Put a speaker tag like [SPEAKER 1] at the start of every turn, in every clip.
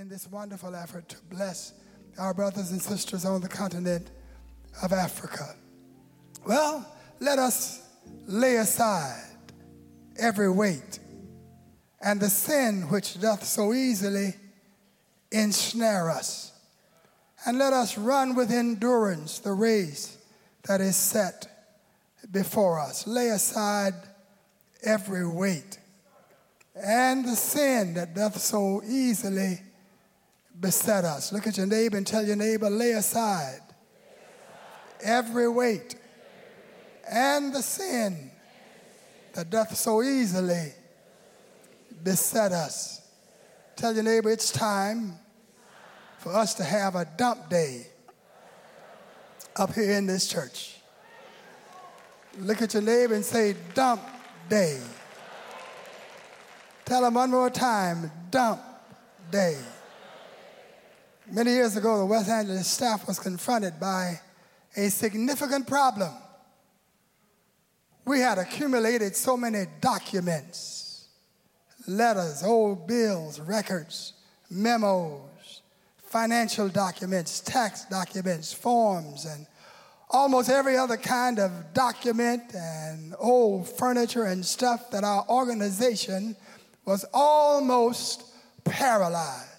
[SPEAKER 1] in this wonderful effort to bless our brothers and sisters on the continent of Africa. Well, let us lay aside every weight and the sin which doth so easily ensnare us. And let us run with endurance the race that is set before us. Lay aside every weight and the sin that doth so easily beset us. Look at your neighbor and tell your neighbor, lay aside every weight and the sin that doth so easily beset us. Tell your neighbor it's time for us to have a dump day up here in this church. Look at your neighbor and say, dump day. Tell them one more time, dump day. Many years ago, the West Angeles staff was confronted by a significant problem. We had accumulated so many documents, letters, old bills, records, memos, financial documents, tax documents, forms, and almost every other kind of document and old furniture and stuff that our organization was almost paralyzed.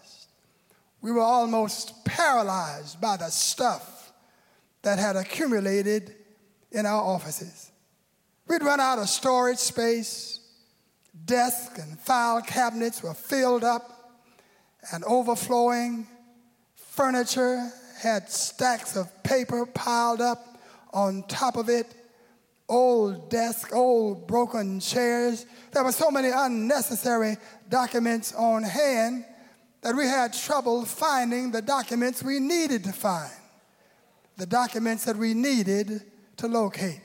[SPEAKER 1] We were almost paralyzed by the stuff that had accumulated in our offices. We'd run out of storage space. Desks and file cabinets were filled up and overflowing. Furniture had stacks of paper piled up on top of it. Old desks, old broken chairs. There were so many unnecessary documents on hand that we had trouble finding the documents we needed to find, the documents that we needed to locate.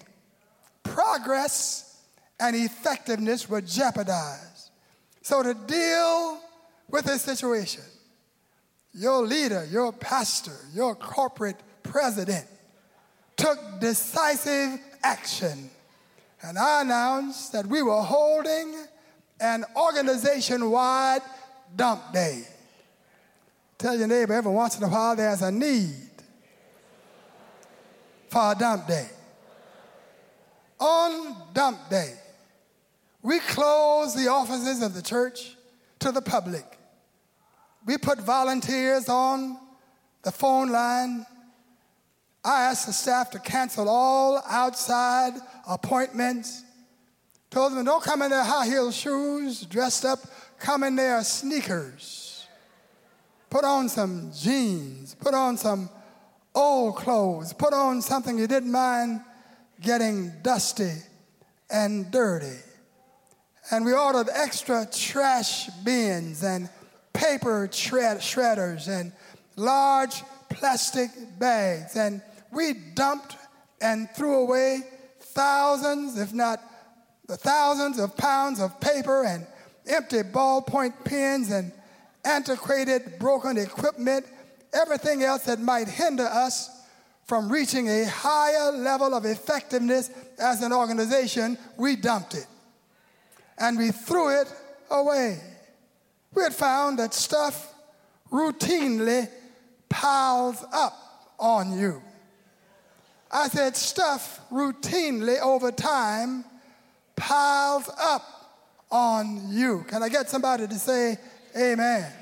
[SPEAKER 1] Progress and effectiveness were jeopardized. So, to deal with this situation, your leader, your pastor, your corporate president took decisive action. And I announced that we were holding an organization wide dump day. Tell your neighbor every once in a while there's a need for a dump day. On dump day, we close the offices of the church to the public. We put volunteers on the phone line. I asked the staff to cancel all outside appointments. Told them don't come in their high heel shoes, dressed up, come in their sneakers. Put on some jeans, put on some old clothes, put on something you didn't mind getting dusty and dirty. And we ordered extra trash bins and paper shred- shredders and large plastic bags. And we dumped and threw away thousands, if not thousands of pounds of paper and empty ballpoint pens and antiquated broken equipment, everything else that might hinder us from reaching a higher level of effectiveness as an organization, we dumped it. And we threw it away. We had found that stuff routinely piles up on you. I said, stuff routinely over time piles up on you. Can I get somebody to say amen?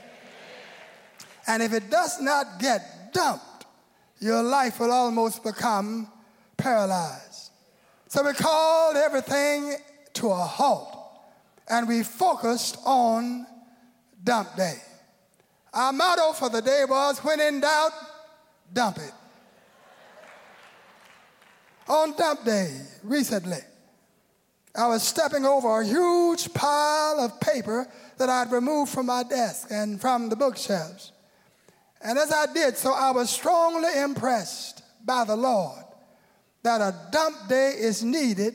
[SPEAKER 1] And if it does not get dumped, your life will almost become paralyzed. So we called everything to a halt and we focused on dump day. Our motto for the day was when in doubt, dump it. On dump day recently, I was stepping over a huge pile of paper that I'd removed from my desk and from the bookshelves. And as I did so, I was strongly impressed by the Lord that a dump day is needed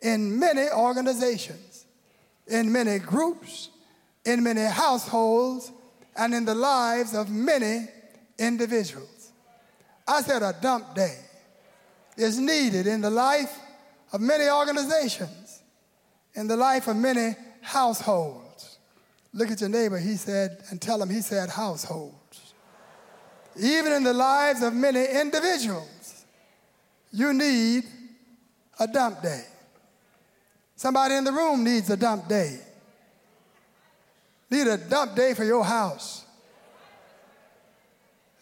[SPEAKER 1] in many organizations, in many groups, in many households, and in the lives of many individuals. I said a dump day is needed in the life of many organizations, in the life of many households. Look at your neighbor, he said, and tell him, he said, households. Even in the lives of many individuals, you need a dump day. Somebody in the room needs a dump day. Need a dump day for your house.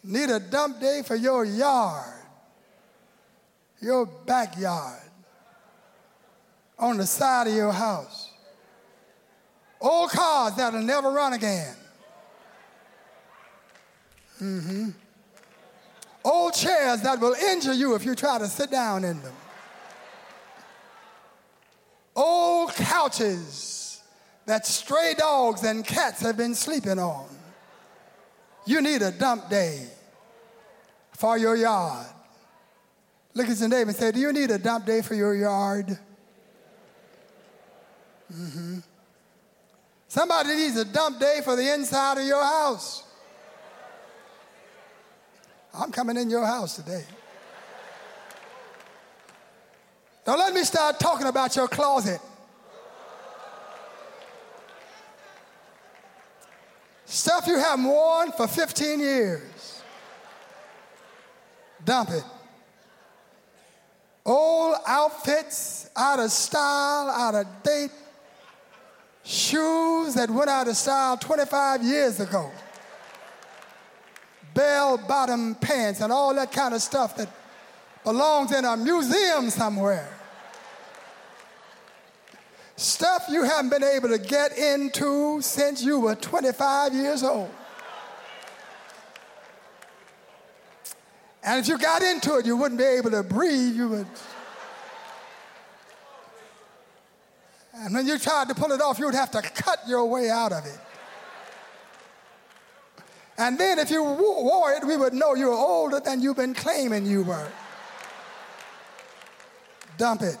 [SPEAKER 1] Need a dump day for your yard, your backyard, on the side of your house. Old cars that'll never run again. Mm-hmm. Old chairs that will injure you if you try to sit down in them. Old couches that stray dogs and cats have been sleeping on. You need a dump day for your yard. Look at your neighbor and say, Do you need a dump day for your yard? Mm-hmm. Somebody needs a dump day for the inside of your house. I'm coming in your house today. Now let me start talking about your closet. Stuff you haven't worn for 15 years. Dump it. Old outfits, out of style, out of date. Shoes that went out of style 25 years ago. Bell bottom pants and all that kind of stuff that belongs in a museum somewhere. Stuff you haven't been able to get into since you were 25 years old. And if you got into it, you wouldn't be able to breathe. You would. And when you tried to pull it off, you would have to cut your way out of it. And then if you wore it, we would know you were older than you've been claiming you were. Dump it.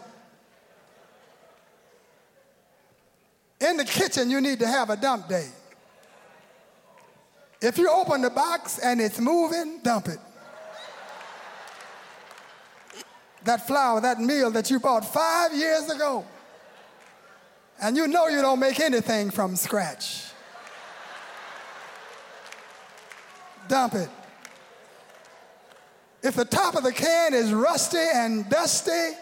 [SPEAKER 1] In the kitchen, you need to have a dump day. If you open the box and it's moving, dump it. That flour, that meal that you bought five years ago, and you know you don't make anything from scratch. Dump it. If the top of the can is rusty and dusty,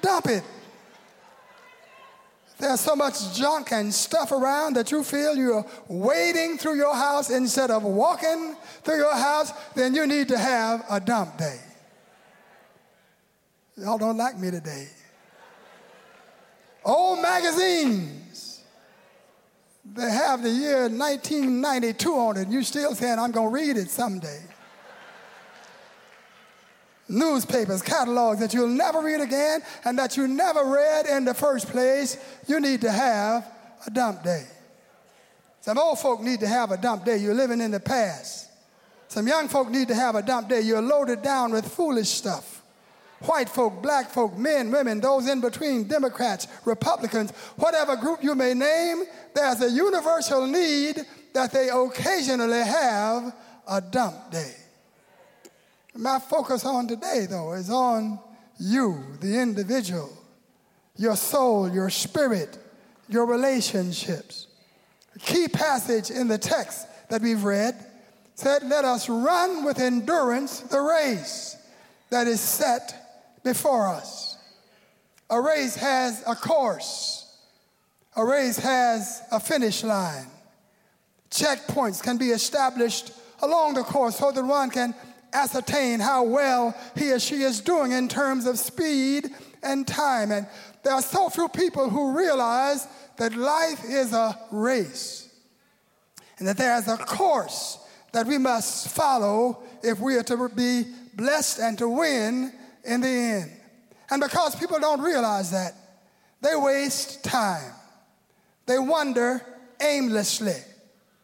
[SPEAKER 1] dump it. There's so much junk and stuff around that you feel you're wading through your house instead of walking through your house, then you need to have a dump day. Y'all don't like me today. Old magazines, they have the year 1992 on it, you still saying, I'm going to read it someday newspapers, catalogs that you'll never read again and that you never read in the first place, you need to have a dump day. Some old folk need to have a dump day. You're living in the past. Some young folk need to have a dump day. You're loaded down with foolish stuff. White folk, black folk, men, women, those in between, Democrats, Republicans, whatever group you may name, there's a universal need that they occasionally have a dump day. My focus on today, though, is on you, the individual, your soul, your spirit, your relationships. A key passage in the text that we've read said, Let us run with endurance the race that is set before us. A race has a course, a race has a finish line. Checkpoints can be established along the course so that one can ascertain how well he or she is doing in terms of speed and time. And there are so few people who realize that life is a race and that there's a course that we must follow if we are to be blessed and to win in the end. And because people don't realize that, they waste time. They wander aimlessly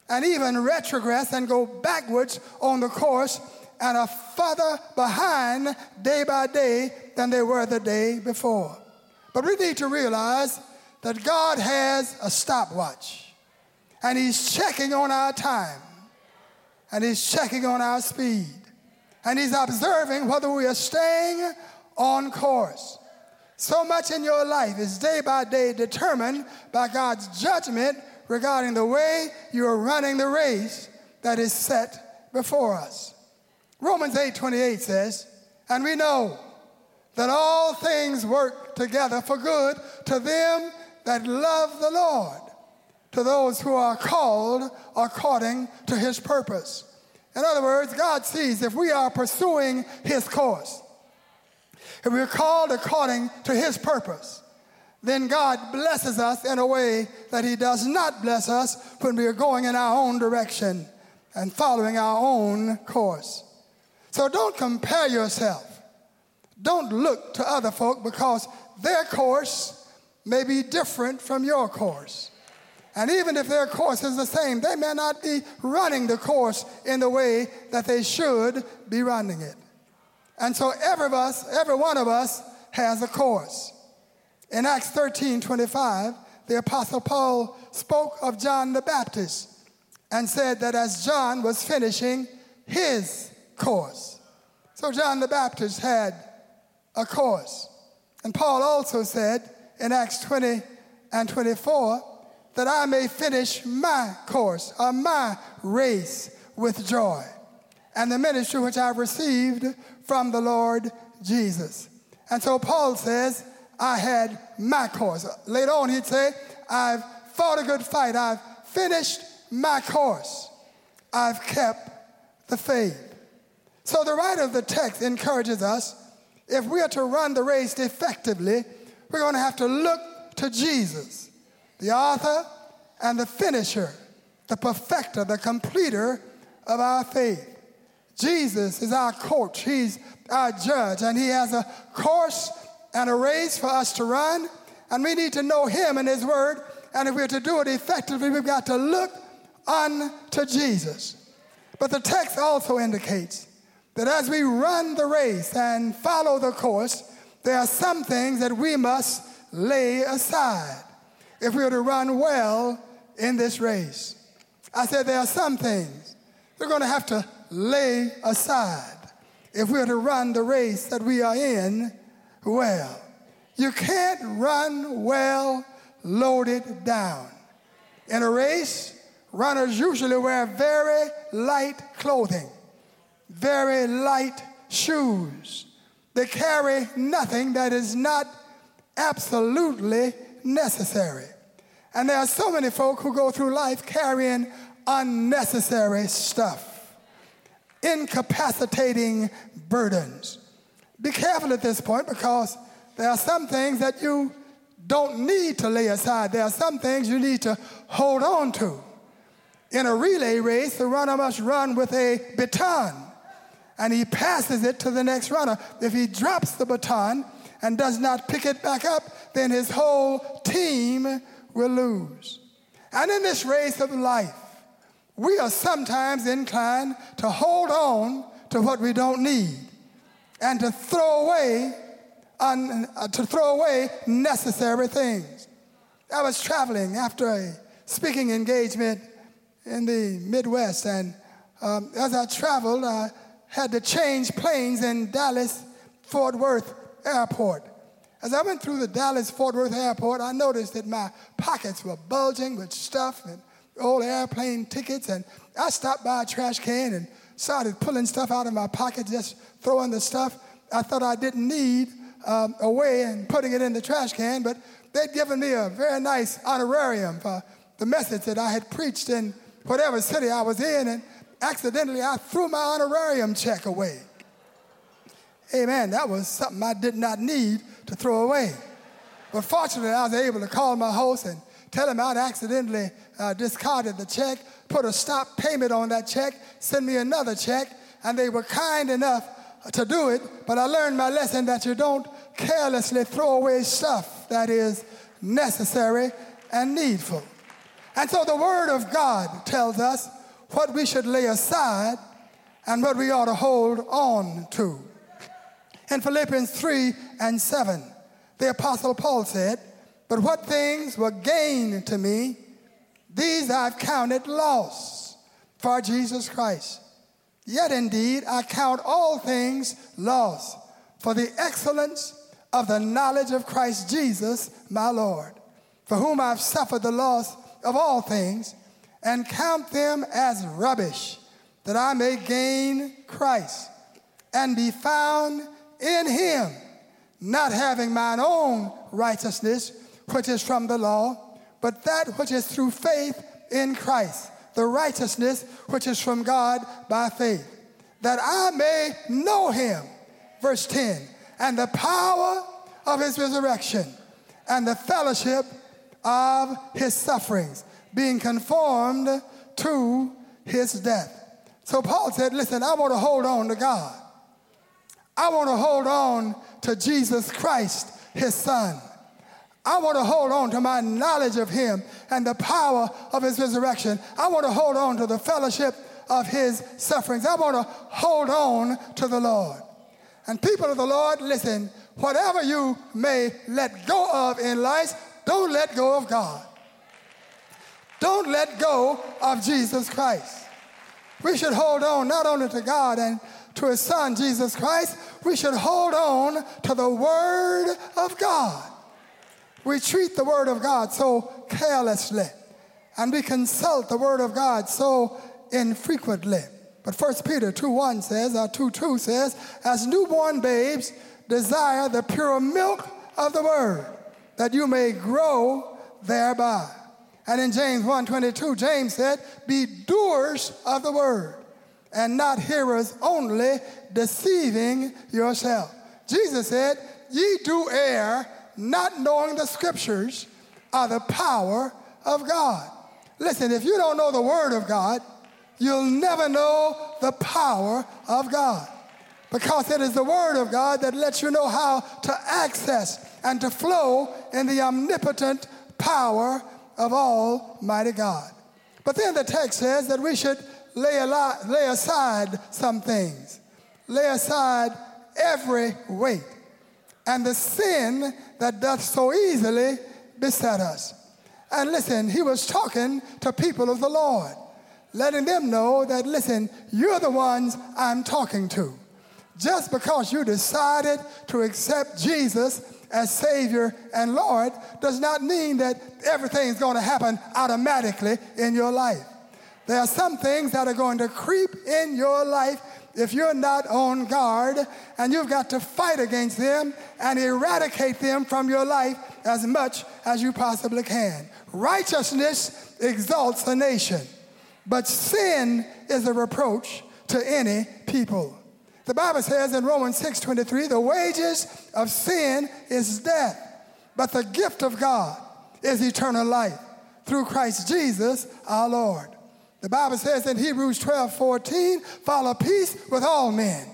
[SPEAKER 1] and even retrogress and go backwards on the course and are further behind day by day than they were the day before. But we need to realize that God has a stopwatch and He's checking on our time and He's checking on our speed and He's observing whether we are staying on course. So much in your life is day by day determined by God's judgment regarding the way you are running the race that is set before us. Romans 8:28 says, "And we know that all things work together for good to them that love the Lord, to those who are called according to his purpose." In other words, God sees if we are pursuing his course, if we're called according to his purpose, then God blesses us in a way that He does not bless us when we are going in our own direction and following our own course. So don't compare yourself. Don't look to other folk because their course may be different from your course. And even if their course is the same, they may not be running the course in the way that they should be running it. And so every of us, every one of us has a course. In Acts 13 25, the Apostle Paul spoke of John the Baptist and said that as John was finishing his course. So John the Baptist had a course. And Paul also said in Acts 20 and 24 that I may finish my course or my race with joy and the ministry which I've received from the Lord Jesus. And so Paul says, I had my course. Later on, he'd say, I've fought a good fight. I've finished my course. I've kept the faith. So the writer of the text encourages us if we are to run the race effectively, we're going to have to look to Jesus, the author and the finisher, the perfecter, the completer of our faith. Jesus is our coach, He's our judge, and He has a course and a race for us to run, and we need to know Him and His Word. And if we're to do it effectively, we've got to look unto Jesus. But the text also indicates that as we run the race and follow the course, there are some things that we must lay aside if we are to run well in this race. I said there are some things we're going to have to lay aside if we're to run the race that we are in well. You can't run well loaded down. In a race, runners usually wear very light clothing, very light shoes. They carry nothing that is not absolutely necessary. And there are so many folk who go through life carrying unnecessary stuff, incapacitating burdens. Be careful at this point because there are some things that you don't need to lay aside. There are some things you need to hold on to. In a relay race, the runner must run with a baton and he passes it to the next runner. If he drops the baton and does not pick it back up, then his whole team will lose. And in this race of life, we are sometimes inclined to hold on to what we don't need and to throw away un, uh, to throw away necessary things. I was traveling after a speaking engagement in the Midwest, and um, as I traveled, I had to change planes in Dallas Fort Worth Airport. As I went through the Dallas Fort Worth Airport, I noticed that my pockets were bulging with stuff and old airplane tickets, and I stopped by a trash can and started pulling stuff out of my pocket, just throwing the stuff I thought I didn't need um, away and putting it in the trash can, but they'd given me a very nice honorarium for the message that I had preached in whatever city I was in, and accidentally I threw my honorarium check away. Amen. That was something I did not need to throw away. But fortunately, I was able to call my host and tell him I'd accidentally uh, discarded the check, put a stop payment on that check, send me another check, and they were kind enough to do it. But I learned my lesson that you don't carelessly throw away stuff that is necessary and needful. And so the Word of God tells us what we should lay aside and what we ought to hold on to. In Philippians 3 and 7, the Apostle Paul said, But what things were gain to me, these I've counted loss for Jesus Christ. Yet indeed I count all things loss for the excellence of the knowledge of Christ Jesus, my Lord, for whom I've suffered the loss of all things and count them as rubbish, that I may gain Christ and be found in him, not having mine own righteousness, which is from the law, but that which is through faith in Christ, the righteousness which is from God by faith, that I may know him, verse 10, and the power of his resurrection, and the fellowship of his sufferings, being conformed to his death. So Paul said, Listen, I want to hold on to God. I want to hold on to Jesus Christ, his son. I want to hold on to my knowledge of him and the power of his resurrection. I want to hold on to the fellowship of his sufferings. I want to hold on to the Lord. And people of the Lord, listen, whatever you may let go of in life, don't let go of God. Don't let go of Jesus Christ. We should hold on not only to God and to his son, Jesus Christ, we should hold on to the word of God. We treat the word of God so carelessly, and we consult the word of God so infrequently. But 1 Peter 2 1 says, or 2 2 says, as newborn babes desire the pure milk of the word, that you may grow thereby. And in James 1:22, James said, "Be doers of the word, and not hearers only, deceiving yourself." Jesus said, "Ye do err, not knowing the scriptures are the power of God." Listen, if you don't know the word of God, you'll never know the power of God. Because it is the word of God that lets you know how to access and to flow in the omnipotent power of Almighty God. But then the text says that we should lay, lot, lay aside some things, lay aside every weight, and the sin that doth so easily beset us. And listen, he was talking to people of the Lord, letting them know that, listen, you're the ones I'm talking to. Just because you decided to accept Jesus as Savior and Lord does not mean that everything's going to happen automatically in your life. There are some things that are going to creep in your life if you're not on guard, and you've got to fight against them and eradicate them from your life as much as you possibly can. Righteousness exalts a nation, but sin is a reproach to any people. The Bible says in Romans 6:23, the wages of sin is death, but the gift of God is eternal life through Christ Jesus our Lord. The Bible says in Hebrews 12, 14, follow peace with all men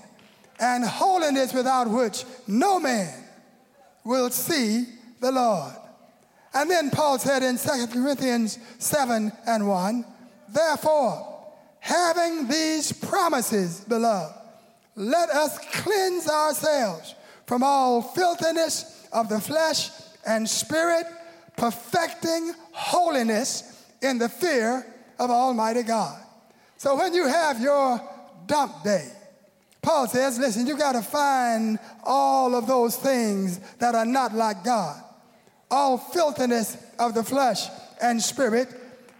[SPEAKER 1] and holiness without which no man will see the Lord. And then Paul said in 2 Corinthians 7 and 1, therefore, having these promises, beloved, let us cleanse ourselves from all filthiness of the flesh and spirit, perfecting holiness in the fear of Almighty God. So when you have your dump day, Paul says, listen, you got to find all of those things that are not like God, all filthiness of the flesh and spirit,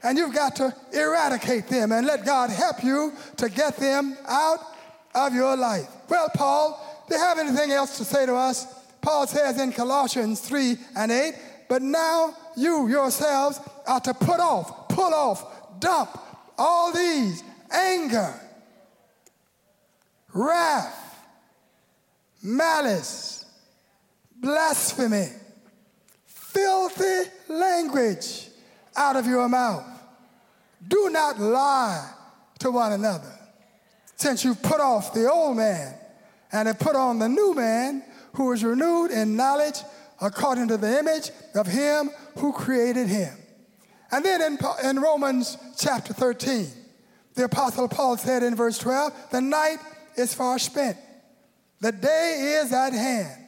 [SPEAKER 1] and you've got to eradicate them and let God help you to get them out of your life. Well, Paul, do you have anything else to say to us? Paul says in Colossians 3 and 8, but now you yourselves are to put off, pull off, dump all these anger, wrath, malice, blasphemy, filthy language out of your mouth. Do not lie to one another since you've put off the old man and have put on the new man who is renewed in knowledge according to the image of him who created him. And then in, in Romans chapter 13, the Apostle Paul said in verse 12, The night is far spent, the day is at hand.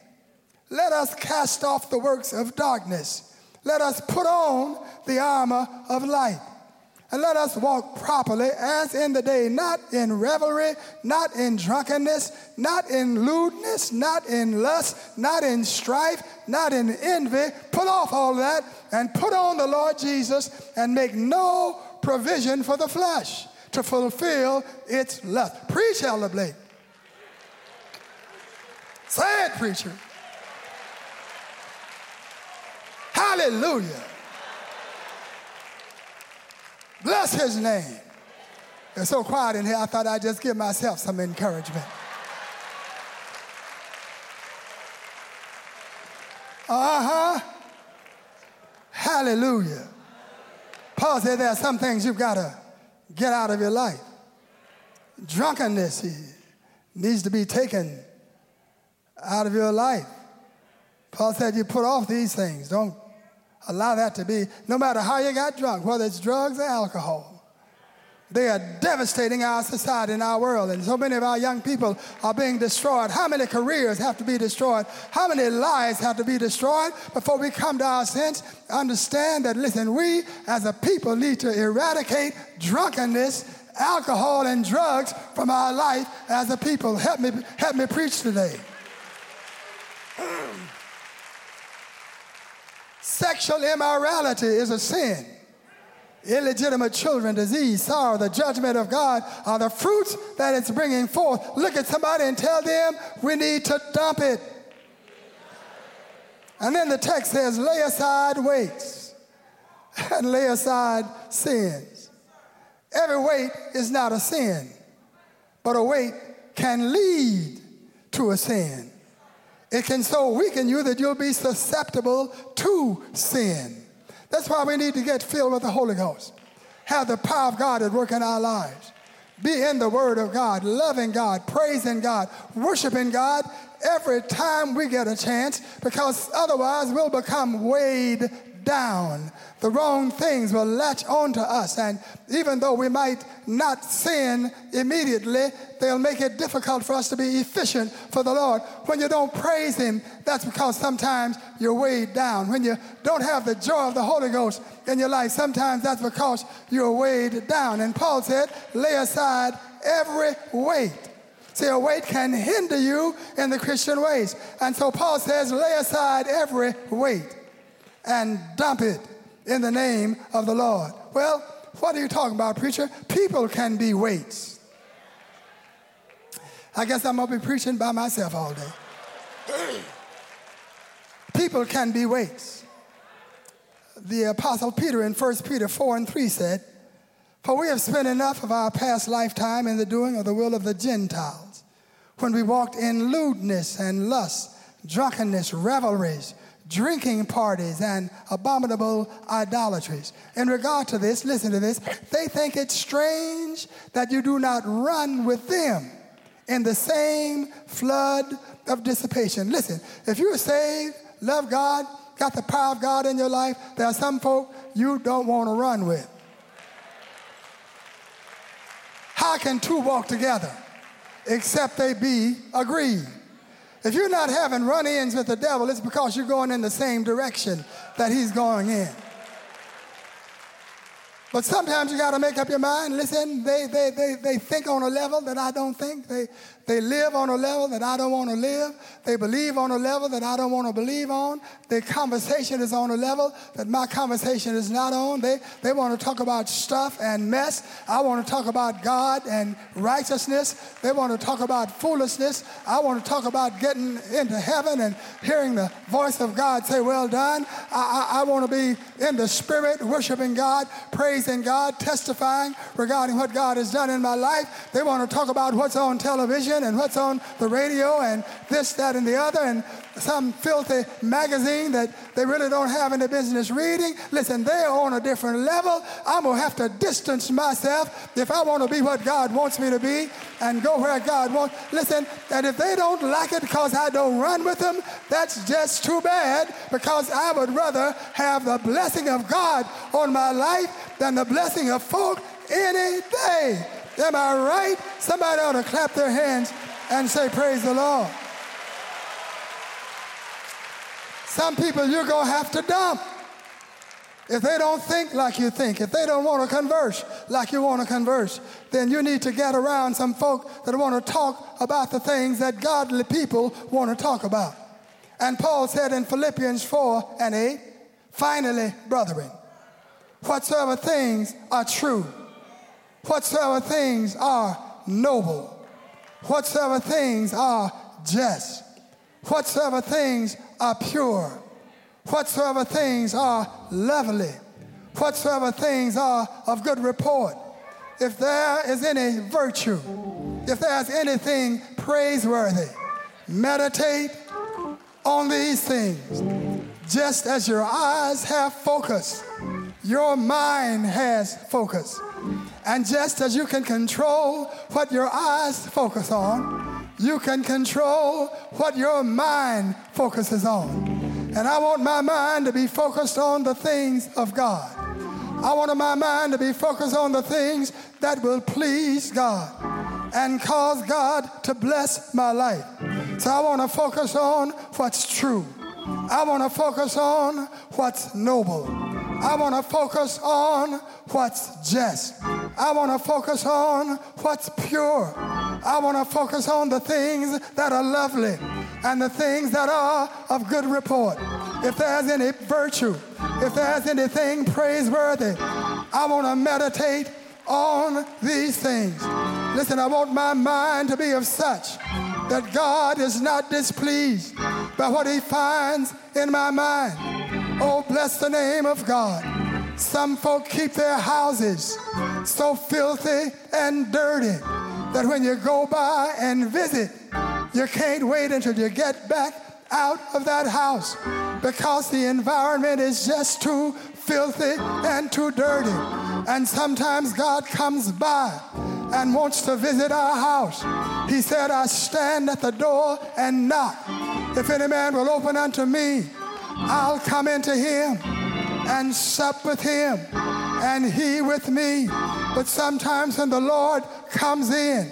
[SPEAKER 1] Let us cast off the works of darkness. Let us put on the armor of light. And let us walk properly as in the day, not in revelry, not in drunkenness, not in lewdness, not in lust, not in strife, not in envy. Put off all that and put on the Lord Jesus and make no provision for the flesh to fulfill its lust. Preach, Elder Blake. Say it, preacher. Hallelujah. Bless his name. It's so quiet in here, I thought I'd just give myself some encouragement. Uh huh. Hallelujah. Paul said there are some things you've got to get out of your life. Drunkenness needs to be taken out of your life. Paul said you put off these things. Don't allow that to be, no matter how you got drunk, whether it's drugs or alcohol. They are devastating our society and our world, and so many of our young people are being destroyed. How many careers have to be destroyed? How many lives have to be destroyed before we come to our sense? Understand that, listen, we as a people need to eradicate drunkenness, alcohol, and drugs from our life as a people. Help me, help me preach today. Sexual immorality is a sin. Illegitimate children, disease, sorrow, the judgment of God are the fruits that it's bringing forth. Look at somebody and tell them we need to dump it. And then the text says, lay aside weights and lay aside sins. Every weight is not a sin, but a weight can lead to a sin. It can so weaken you that you'll be susceptible to sin. That's why we need to get filled with the Holy Ghost. Have the power of God at work in our lives. Be in the Word of God, loving God, praising God, worshiping God every time we get a chance, because otherwise we'll become weighed down. The wrong things will latch onto us. And even though we might not sin immediately, they'll make it difficult for us to be efficient for the Lord. When you don't praise Him, that's because sometimes you're weighed down. When you don't have the joy of the Holy Ghost in your life, sometimes that's because you're weighed down. And Paul said, lay aside every weight. See, a weight can hinder you in the Christian ways. And so Paul says, lay aside every weight and dump it in the name of the Lord. Well, what are you talking about, preacher? People can be weights. I guess I'm going to be preaching by myself all day. People can be weights. The Apostle Peter in 1 Peter 4 and 3 said, For we have spent enough of our past lifetime in the doing of the will of the Gentiles, when we walked in lewdness and lust, drunkenness, revelries, drinking parties and abominable idolatries. In regard to this, listen to this, they think it's strange that you do not run with them in the same flood of dissipation. Listen, if you're saved, love God, got the power of God in your life, there are some folk you don't want to run with. How can two walk together except they be agreed? If you're not having run ins with the devil, it's because you're going in the same direction that he's going in. But sometimes you got to make up your mind. Listen, they, they, they, they think on a level that I don't think. They, they live on a level that I don't want to live. They believe on a level that I don't want to believe on. Their conversation is on a level that my conversation is not on. They, they want to talk about stuff and mess. I want to talk about God and righteousness. They want to talk about foolishness. I want to talk about getting into heaven and hearing the voice of God say, Well done. I, I, I want to be in the spirit, worshiping God, praising God, testifying regarding what God has done in my life. They want to talk about what's on television television and what's on the radio and this, that, and the other, and some filthy magazine that they really don't have any business reading. Listen, they're on a different level. I'm going to have to distance myself if I want to be what God wants me to be and go where God wants. Listen, and if they don't like it because I don't run with them, that's just too bad because I would rather have the blessing of God on my life than the blessing of folk any day. Am I right? Somebody ought to clap their hands and say, Praise the Lord. Some people you're going to have to dump. if they don't think like you think, if they don't want to converse like you want to converse, then you need to get around some folk that want to talk about the things that godly people want to talk about. And Paul said in Philippians 4 and 8, finally, brethren, whatsoever things are true, whatsoever things are noble, whatsoever things are just, whatsoever things are pure, whatsoever things are lovely, whatsoever things are of good report, if there is any virtue, if there's anything praiseworthy, meditate on these things. Just as your eyes have focus, your mind has focus. And just as you can control what your eyes focus on, you can control what your mind focuses on. And I want my mind to be focused on the things of God. I want my mind to be focused on the things that will please God and cause God to bless my life. So I want to focus on what's true. I want to focus on what's noble. I want to focus on what's just. I want to focus on what's pure. I want to focus on the things that are lovely and the things that are of good report. If there's any virtue, if there's anything praiseworthy, I want to meditate on these things. Listen, I want my mind to be of such that God is not displeased by what he finds in my mind. Oh, bless the name of God. Some folk keep their houses so filthy and dirty that when you go by and visit, you can't wait until you get back out of that house because the environment is just too filthy and too dirty. And sometimes God comes by and wants to visit our house. He said, I stand at the door and knock. If any man will open unto me, I'll come into him and sup with him and he with me. But sometimes when the Lord comes in,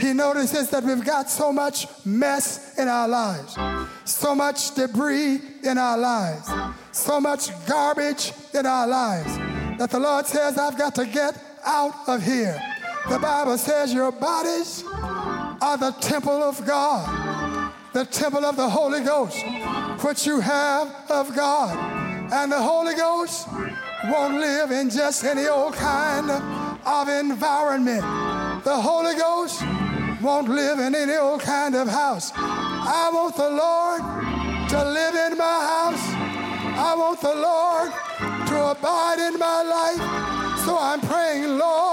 [SPEAKER 1] he notices that we've got so much mess in our lives, so much debris in our lives, so much garbage in our lives that the Lord says, I've got to get out of here. The Bible says your bodies are the temple of God, the temple of the Holy Ghost, which you have of God. And the Holy Ghost won't live in just any old kind of environment. The Holy Ghost won't live in any old kind of house. I want the Lord to live in my house. I want the Lord to abide in my life. So I'm praying, Lord,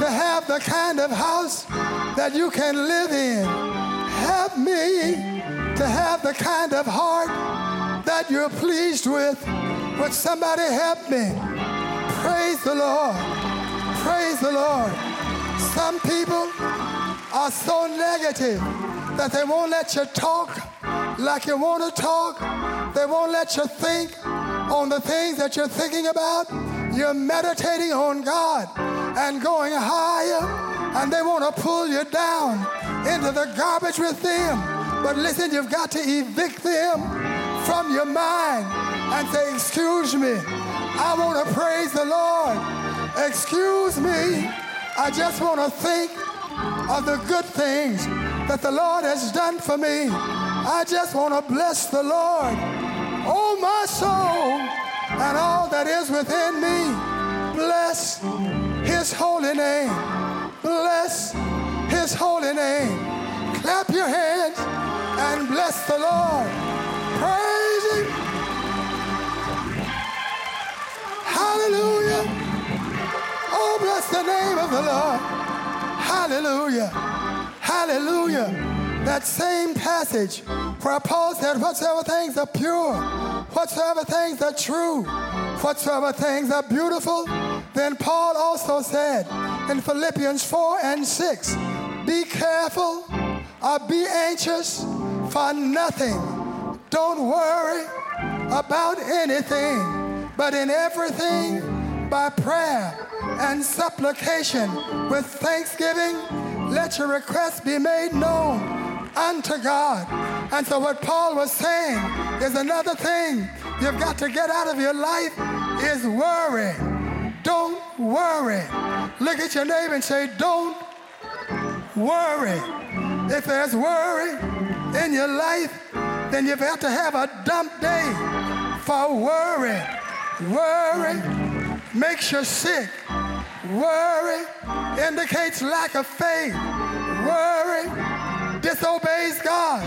[SPEAKER 1] to have the kind of house that you can live in. Help me to have the kind of heart that you're pleased with. Would somebody help me? Praise the Lord. Praise the Lord. Some people are so negative that they won't let you talk like you want to talk. They won't let you think on the things that you're thinking about. You're meditating on God and going higher, and they want to pull you down into the garbage with them. But listen, you've got to evict them from your mind and say, Excuse me, I want to praise the Lord. Excuse me, I just want to think of the good things that the Lord has done for me. I just want to bless the Lord. Oh, my soul, and all that is within me, bless his holy name. Bless his holy name. Clap your hands and bless the Lord. Praise him. Hallelujah. Oh, bless the name of the Lord. Hallelujah. Hallelujah that same passage where Paul said, Whatsoever things are pure, whatsoever things are true, whatsoever things are beautiful, then Paul also said in Philippians 4 and 6, Be careful or be anxious for nothing. Don't worry about anything, but in everything by prayer and supplication with thanksgiving, let your requests be made known unto God. And so, what Paul was saying is another thing you've got to get out of your life is worry. Don't worry. Look at your neighbor and say, Don't worry. If there's worry in your life, then you've got to have a dump day for worry. Worry makes you sick. Worry indicates lack of faith. Worry disobeys God.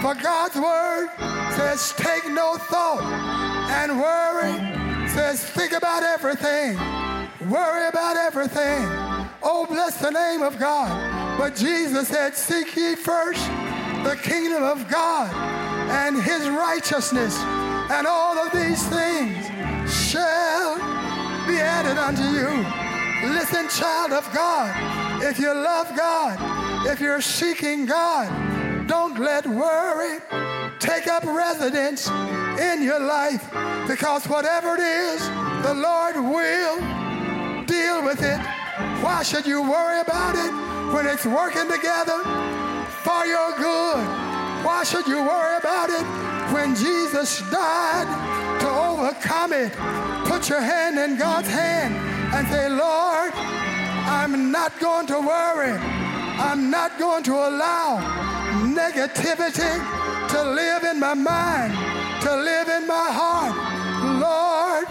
[SPEAKER 1] For God's word says, take no thought. And worry says, think about everything. Worry about everything. Oh, bless the name of God. But Jesus said, seek ye first the kingdom of God and his righteousness, and all of these things shall be added unto you. Listen, child of God, if you love God, if you're seeking God, don't let worry take up residence in your life because whatever it is, the Lord will deal with it. Why should you worry about it when it's working together for your good? Why should you worry about it when Jesus died to overcome it? Put your hand in God's hand and say, Lord, I'm not going to worry. I'm not going to allow negativity to live in my mind, to live in my heart. Lord,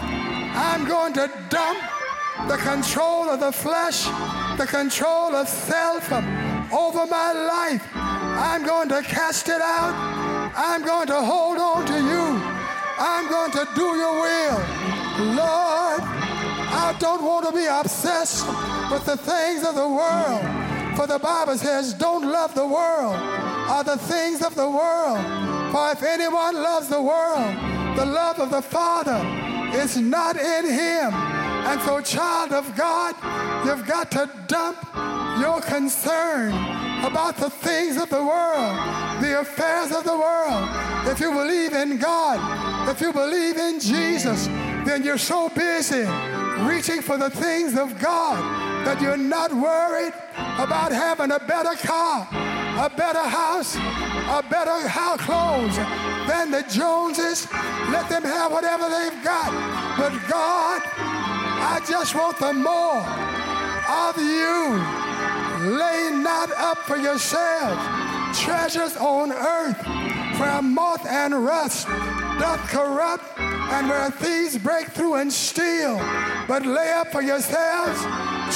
[SPEAKER 1] I'm going to dump the control of the flesh, the control of self over my life. I'm going to cast it out. I'm going to hold on to you. I'm going to do your will. Lord, I don't want to be obsessed with the things of the world. For the Bible says, don't love the world or the things of the world. For if anyone loves the world, the love of the Father is not in him. And so, child of God, you've got to dump your concern about the things of the world, the affairs of the world. If you believe in God, if you believe in Jesus, then you're so busy reaching for the things of God that you're not worried about having a better car, a better house, a better house clothes than the Joneses. Let them have whatever they've got. But God, I just want the more of you. Lay not up for yourselves treasures on earth where moth and rust doth corrupt and where thieves break through and steal. But lay up for yourselves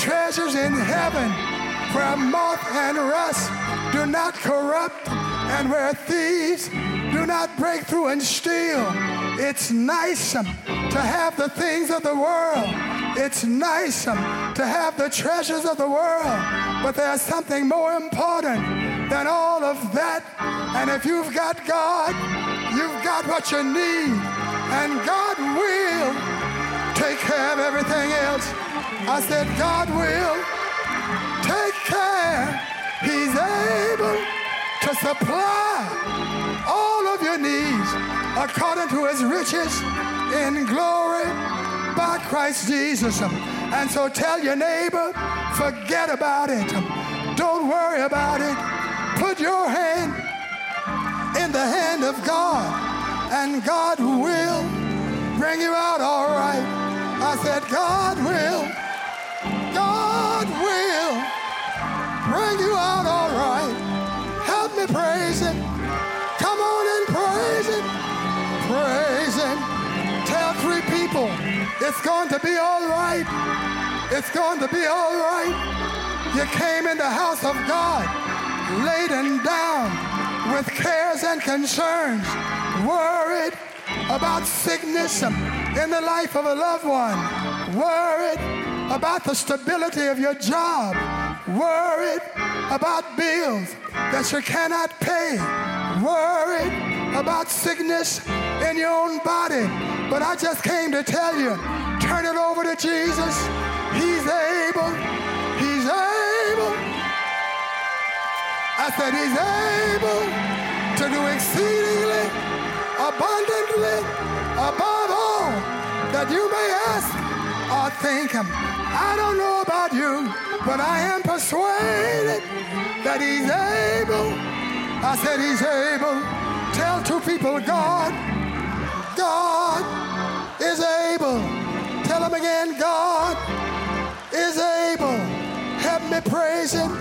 [SPEAKER 1] treasures in heaven where moth and rust do not corrupt and where thieves do not break through and steal. It's nice to have the things of the world. It's nice um, to have the treasures of the world. But there's something more important than all of that. And if you've got God, you've got what you need. And God will take care of everything else. I said, God will take care. He's able to supply all of your needs according to his riches in glory by Christ Jesus. And so tell your neighbor, forget about it. Don't worry about it. Put your hand in the hand of God, and God will bring you out all right. I said, God will, God will bring you out all right. Help me praise Him. It's going to be all right. It's going to be all right. You came in the house of God laden down with cares and concerns, worried about sickness in the life of a loved one, worried about the stability of your job, worried about bills that you cannot pay, worried about sickness in your own body. But I just came to tell you turn it over to Jesus. He's able. He's able. I said, He's able to do exceedingly, abundantly, above all that you may ask or think. I don't know about you, but I am persuaded that He's able. I said, He's able. Tell two people, God, God is able. Tell them again, God is able. Help me praise Him.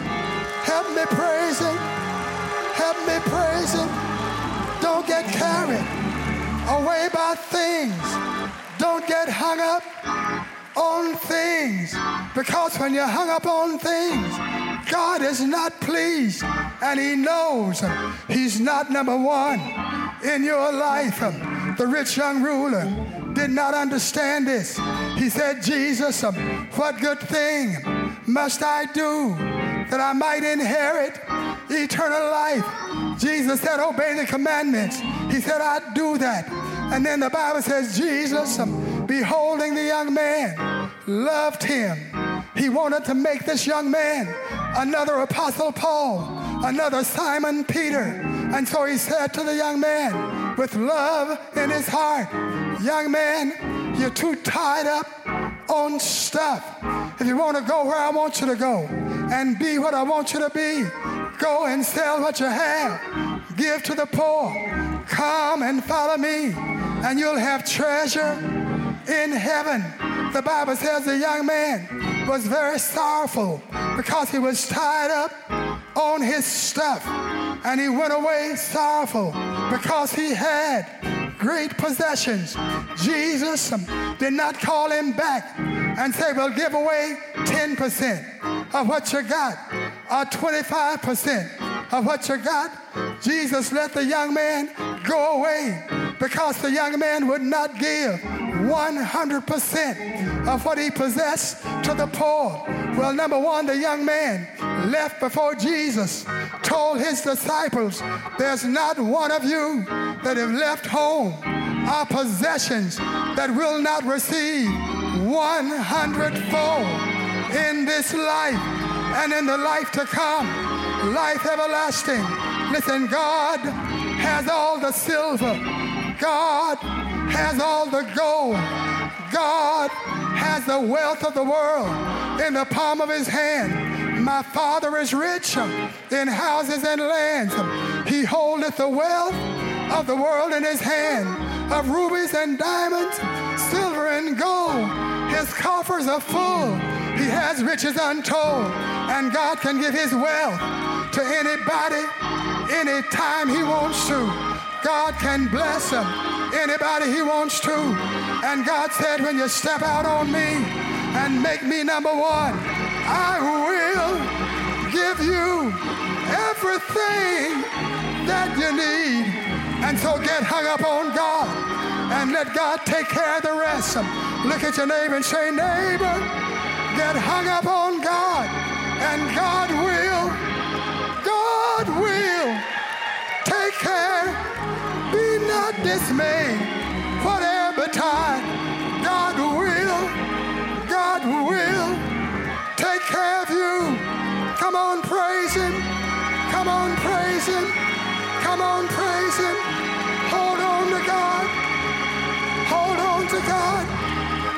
[SPEAKER 1] Help me praise Him. Help me praise Him. Don't get carried away by things. Don't get hung up on things. Because when you're hung up on things, God is not pleased and He knows He's not number one in your life. The rich young ruler did not understand this. He said, Jesus, what good thing must I do that I might inherit eternal life? Jesus said, Obey the commandments. He said, I do that. And then the Bible says, Jesus, beholding the young man, loved him. He wanted to make this young man another Apostle Paul, another Simon Peter. And so he said to the young man, with love in his heart, Young man, you're too tied up on stuff. If you want to go where I want you to go and be what I want you to be, go and sell what you have, give to the poor, come and follow me, and you'll have treasure in heaven. The Bible says the young man was very sorrowful because he was tied up on his stuff. And he went away sorrowful because he had great possessions. Jesus um, did not call him back and say, Well, give away 10% of what you got or 25% of what you got. Jesus let the young man go away because the young man would not give 100% of what he possessed to the poor. Well, number one, the young man left before Jesus told his disciples, There's not one of you that have left home our possessions that will not receive 100 fold in this life and in the life to come, life everlasting. Listen, God has all the silver, God has all the gold, God has the wealth of the world in the palm of his hand. My Father is rich in houses and lands. He holdeth the wealth of the world in his hand, of rubies and diamonds, silver and gold. His coffers are full. He has riches untold, and God can give his wealth to anybody, anytime he wants to. God can bless anybody he wants to. And God said, when you step out on me and make me number one, I will give you everything that you need. And so get hung up on God and let God take care of the rest. Look at your neighbor and say, neighbor, get hung up on God and God will, not dismayed, whatever time. God will, God will take care of you. Come on, praise Him. Come on, praise Him. Come on, praise Him. Hold on to God. Hold on to God.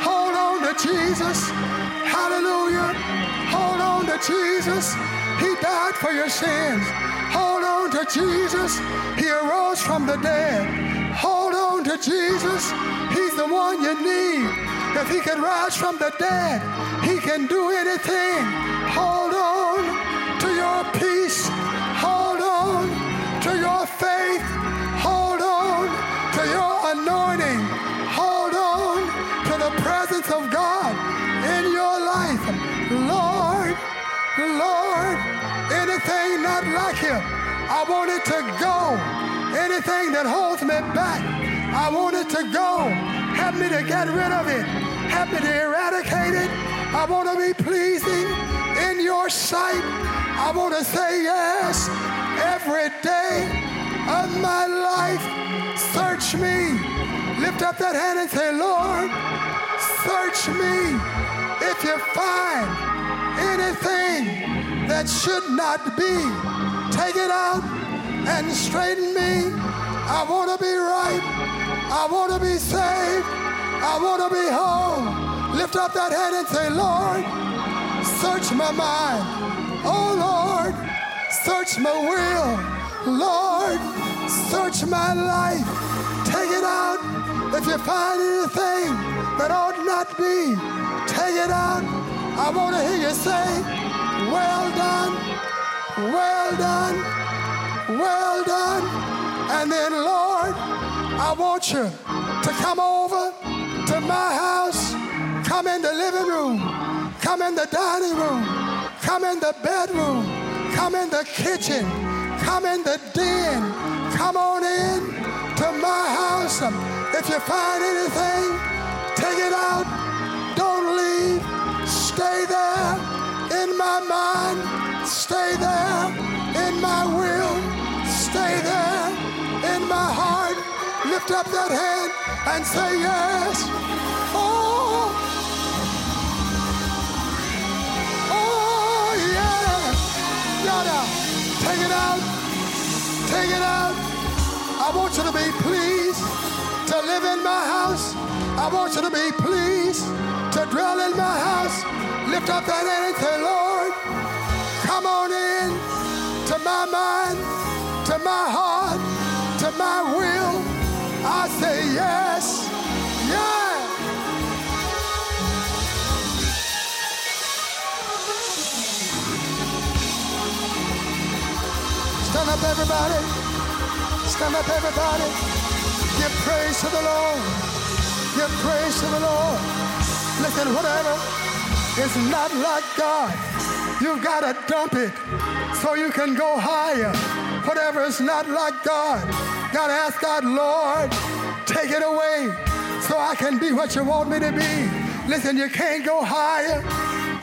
[SPEAKER 1] Hold on to Jesus. Hallelujah. Hold on to Jesus. He died for your sins. Hold on to Jesus. He arose from the dead. To Jesus. He's the one you need. If he can rise from the dead, he can do anything. Hold on to your peace. Hold on to your faith. Hold on to your anointing. Hold on to the presence of God in your life. Lord, Lord, anything not like him, I want it to go. Anything that holds me back, I want it to go. Help me to get rid of it. Help me to eradicate it. I want to be pleasing in your sight. I want to say yes every day of my life. Search me. Lift up that hand and say, Lord, search me. If you find anything that should not be, take it out and straighten me. I want to be right. I want to be saved. I want to be whole. Lift up that hand and say, Lord, search my mind. Oh, Lord, search my will. Lord, Search my life. Take it out. If you find anything that ought not be, take it out. I want to hear you say, well done, well done, well done. And then, Lord, I want you to come over to my house. Come in the living room. Come in the dining room. Come in the bedroom. Come in the kitchen. Come in the den. Come on in to my house. If you find anything, take it out. Don't leave. Stay there in my mind. Stay there in my will. Stay there in my heart. Lift up that hand and say yes. Oh. Oh, yeah. Yada. Take it out. Take it out. I want you to be pleased to live in my house. I want you to be pleased to dwell in my house. Lift up that hand and say, Lord, come on in to my mind, to my heart, to my will. I say yes, yes. Stand up, everybody. Stand up, everybody. Give praise to the Lord. Give praise to the Lord. Listen, whatever is not like God, you've got to dump it so you can go higher. Whatever is not like God, got to ask God, Lord, take it away so I can be what you want me to be. Listen, you can't go higher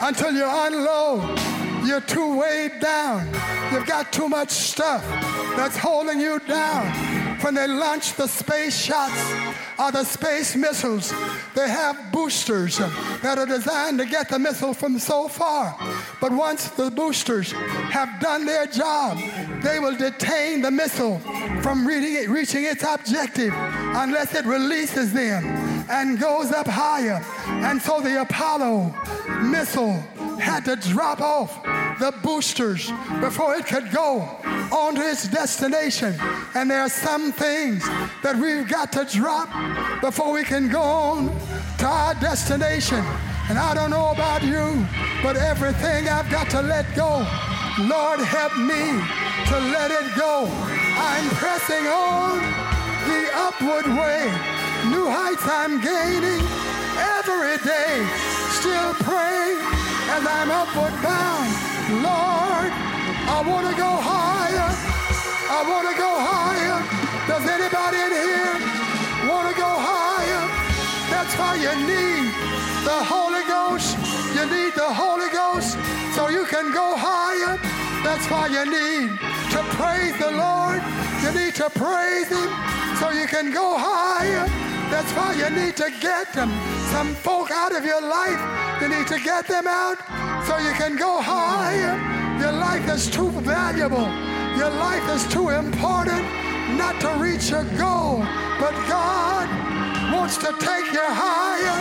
[SPEAKER 1] until you unload. You're too weighed down. You've got too much stuff that's holding you down. When they launch the space shots or the space missiles, they have boosters that are designed to get the missile from so far. But once the boosters have done their job, they will detain the missile from reaching its objective unless it releases them and goes up higher. And so the Apollo missile had to drop off the boosters before it could go on to its destination. And there are some things that we've got to drop before we can go on to our destination. And I don't know about you, but everything I've got to let go. Lord, help me to let it go. I'm pressing on the upward way. New heights I'm gaining every day. Still pray as I'm upward bound. Lord, I want to go higher. I want to go higher. Does anybody in here want to go higher? That's why you need the Holy Ghost. You need the Holy Ghost so you can go higher. That's why you need to praise the Lord. You need to praise Him so you can go higher. That's why you need to get them, some folk out of your life. You need to get them out so you can go higher. Your life is too valuable. Your life is too important not to reach your goal. But God wants to take you higher.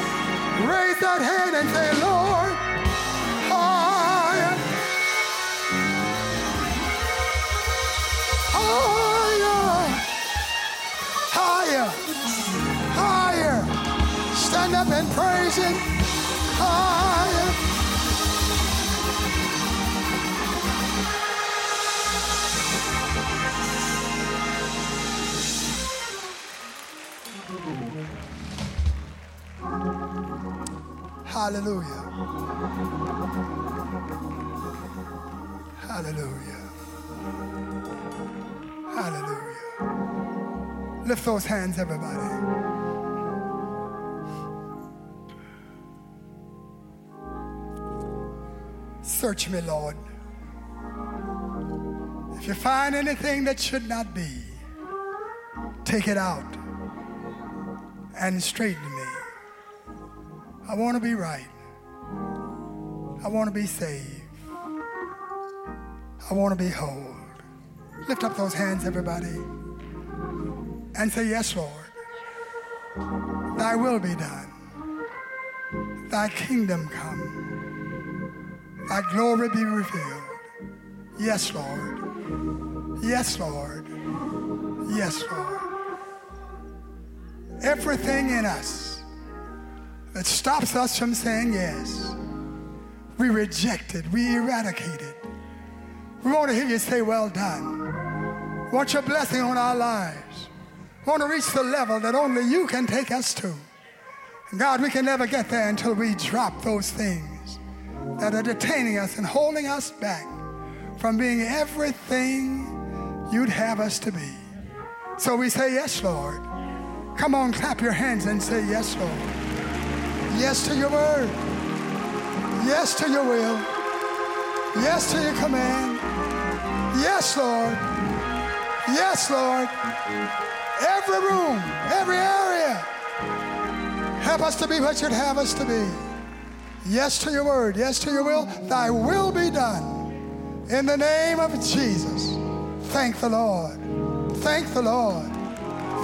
[SPEAKER 1] Raise that hand and say, Lord, Him. Higher. Hallelujah. Hallelujah. Hallelujah. Lift those hands, everybody. Search me, Lord. If you find anything that should not be, take it out and straighten me. I want to be right. I want to be saved. I want to be whole. Lift up those hands, everybody, and say, Yes, Lord. Thy will be done. Thy kingdom come. Thy glory be revealed. Yes, Lord. Yes, Lord. Yes, Lord. Everything in us that stops us from saying yes, we reject it, we eradicate it. We want to hear you say, Well done. We want your blessing on our lives. We want to reach the level that only you can take us to. God, we can never get there until we drop those things that are detaining us and holding us back from being everything you'd have us to be. So we say, Yes, Lord. Come on, clap your hands and say, Yes, Lord. Yes to your word. Yes to your will. Yes to your command. Yes, Lord. Yes, Lord. Every room, every area. Help us to be what you'd have us to be. Yes to your word. Yes to your will. Thy will be done. In the name of Jesus. Thank the Lord. Thank the Lord.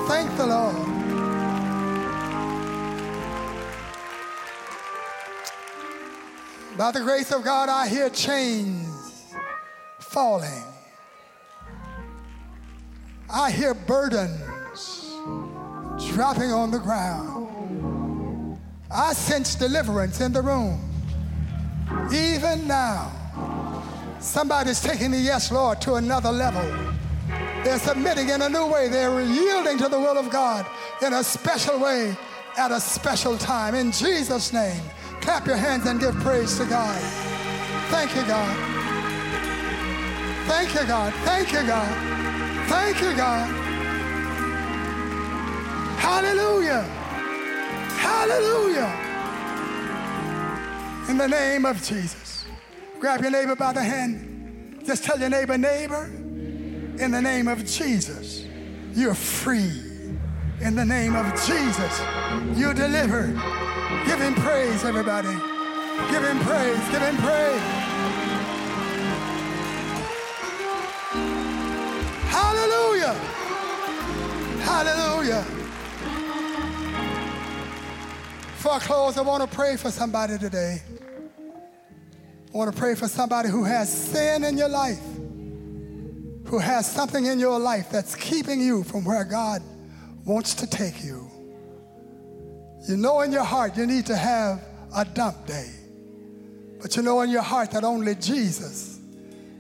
[SPEAKER 1] Thank the Lord. By the grace of God, I hear chains falling. I hear burdens dropping on the ground. I sense deliverance in the room. Even now, somebody's taking the yes, Lord, to another level. They're submitting in a new way. They're yielding to the will of God in a special way at a special time. In Jesus' name, clap your hands and give praise to God. Thank you, God. Thank you, God. Thank you, God. Thank you, God. Hallelujah. Hallelujah. In the name of Jesus. Grab your neighbor by the hand. Just tell your neighbor, neighbor, in the name of Jesus, you're free. In the name of Jesus, you're delivered. Give him praise, everybody. Give him praise. Give him praise. Hallelujah. Hallelujah. Before I close, I want to pray for somebody today. I want to pray for somebody who has sin in your life, who has something in your life that's keeping you from where God wants to take you. You know in your heart you need to have a dump day, but you know in your heart that only Jesus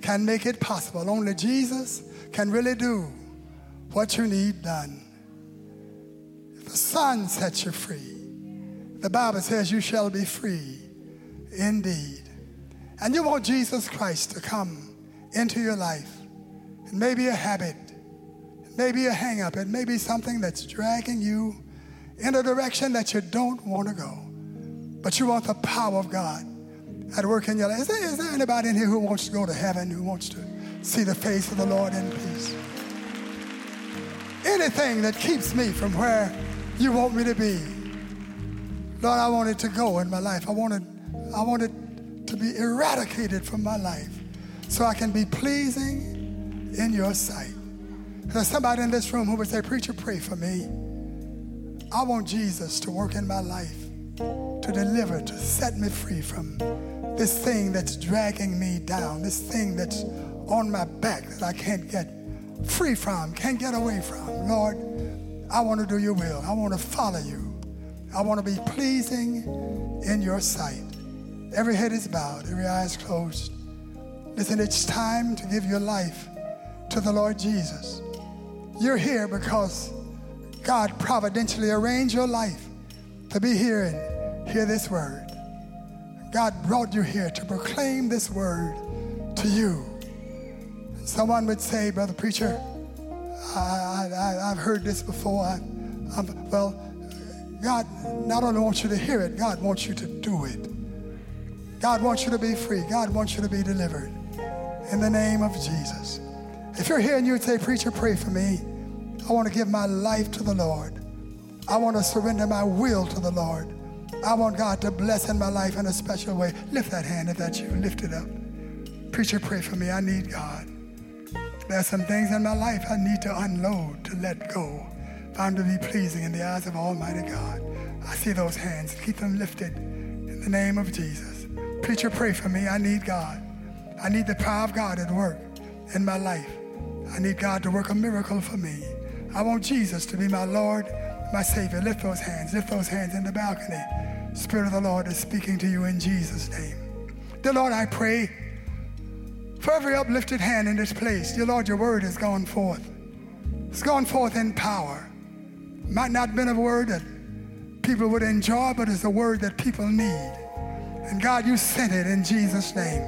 [SPEAKER 1] can make it possible. Only Jesus can really do what you need done. If the Son sets you free, the Bible says you shall be free indeed. And you want Jesus Christ to come into your life. It may be a habit, it may be a hang up, it may be something that's dragging you in a direction that you don't want to go. But you want the power of God at work in your life. Is there, is there anybody in here who wants to go to heaven, who wants to see the face of the Lord in peace? Anything that keeps me from where you want me to be. Lord, I want it to go in my life. I want it, I want it to be eradicated from my life so I can be pleasing in your sight. There's somebody in this room who would say, Preacher, pray for me. I want Jesus to work in my life, to deliver, to set me free from this thing that's dragging me down, this thing that's on my back that I can't get free from, can't get away from. Lord, I want to do your will. I want to follow you. I want to be pleasing in your sight. Every head is bowed, every eye is closed. Listen, it's time to give your life to the Lord Jesus. You're here because God providentially arranged your life to be here and hear this word. God brought you here to proclaim this word to you. Someone would say, Brother Preacher, I, I've heard this before. I, well, God not only wants you to hear it, God wants you to do it. God wants you to be free. God wants you to be delivered. In the name of Jesus. If you're here and you say, Preacher, pray for me. I want to give my life to the Lord. I want to surrender my will to the Lord. I want God to bless in my life in a special way. Lift that hand if that's you. Lift it up. Preacher, pray for me. I need God. There are some things in my life I need to unload, to let go, I'm to be pleasing in the eyes of Almighty God. I see those hands. Keep them lifted in the name of Jesus. Preacher, pray for me. I need God. I need the power of God at work in my life. I need God to work a miracle for me. I want Jesus to be my Lord, my Savior. Lift those hands. Lift those hands in the balcony. Spirit of the Lord is speaking to you in Jesus' name. Dear Lord, I pray for every uplifted hand in this place. Dear Lord, your word has gone forth. It's gone forth in power. Might not have been a word that people would enjoy, but it's a word that people need. And God, you sent it in Jesus' name.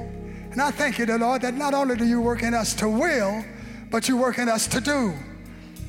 [SPEAKER 1] And I thank you, dear Lord, that not only do you work in us to will, but you work in us to do.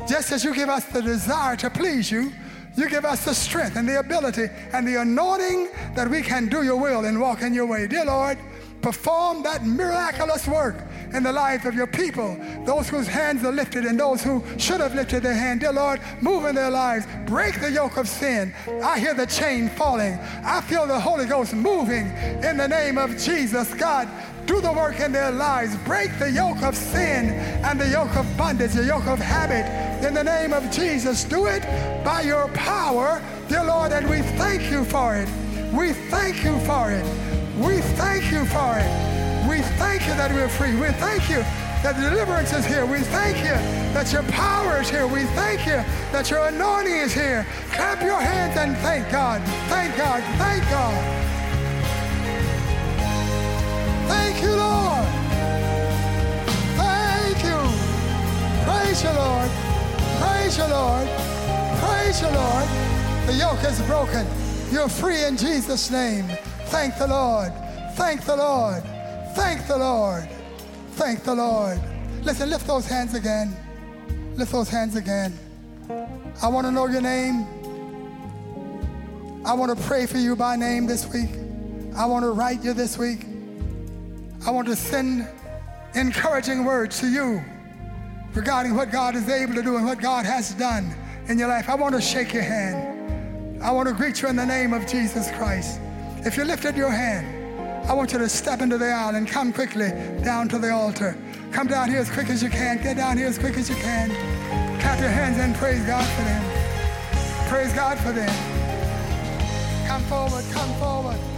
[SPEAKER 1] Just as you give us the desire to please you, you give us the strength and the ability and the anointing that we can do your will and walk in your way. Dear Lord, perform that miraculous work in the life of your people, those whose hands are lifted and those who should have lifted their hand. Dear Lord, move in their lives. Break the yoke of sin. I hear the chain falling. I feel the Holy Ghost moving in the name of Jesus. God, do the work in their lives. Break the yoke of sin and the yoke of bondage, the yoke of habit. In the name of Jesus, do it by your power, dear Lord, and we thank you for it. We thank you for it. We thank you for it. We thank you that we're free. We thank you that deliverance is here. We thank you that your power is here. We thank you that your anointing is here. Clap your hands and thank God. Thank God. Thank God. Thank you, Lord. Thank you. Praise you, Lord. Praise you, Lord. Praise you, Lord. The yoke is broken. You're free in Jesus' name. Thank the Lord. Thank the Lord. Thank the Lord. Thank the Lord. Listen, lift those hands again. Lift those hands again. I want to know your name. I want to pray for you by name this week. I want to write you this week. I want to send encouraging words to you regarding what God is able to do and what God has done in your life. I want to shake your hand. I want to greet you in the name of Jesus Christ. If you lifted your hand, I want you to step into the aisle and come quickly down to the altar. Come down here as quick as you can. Get down here as quick as you can. Clap your hands and praise God for them. Praise God for them. Come forward, come forward.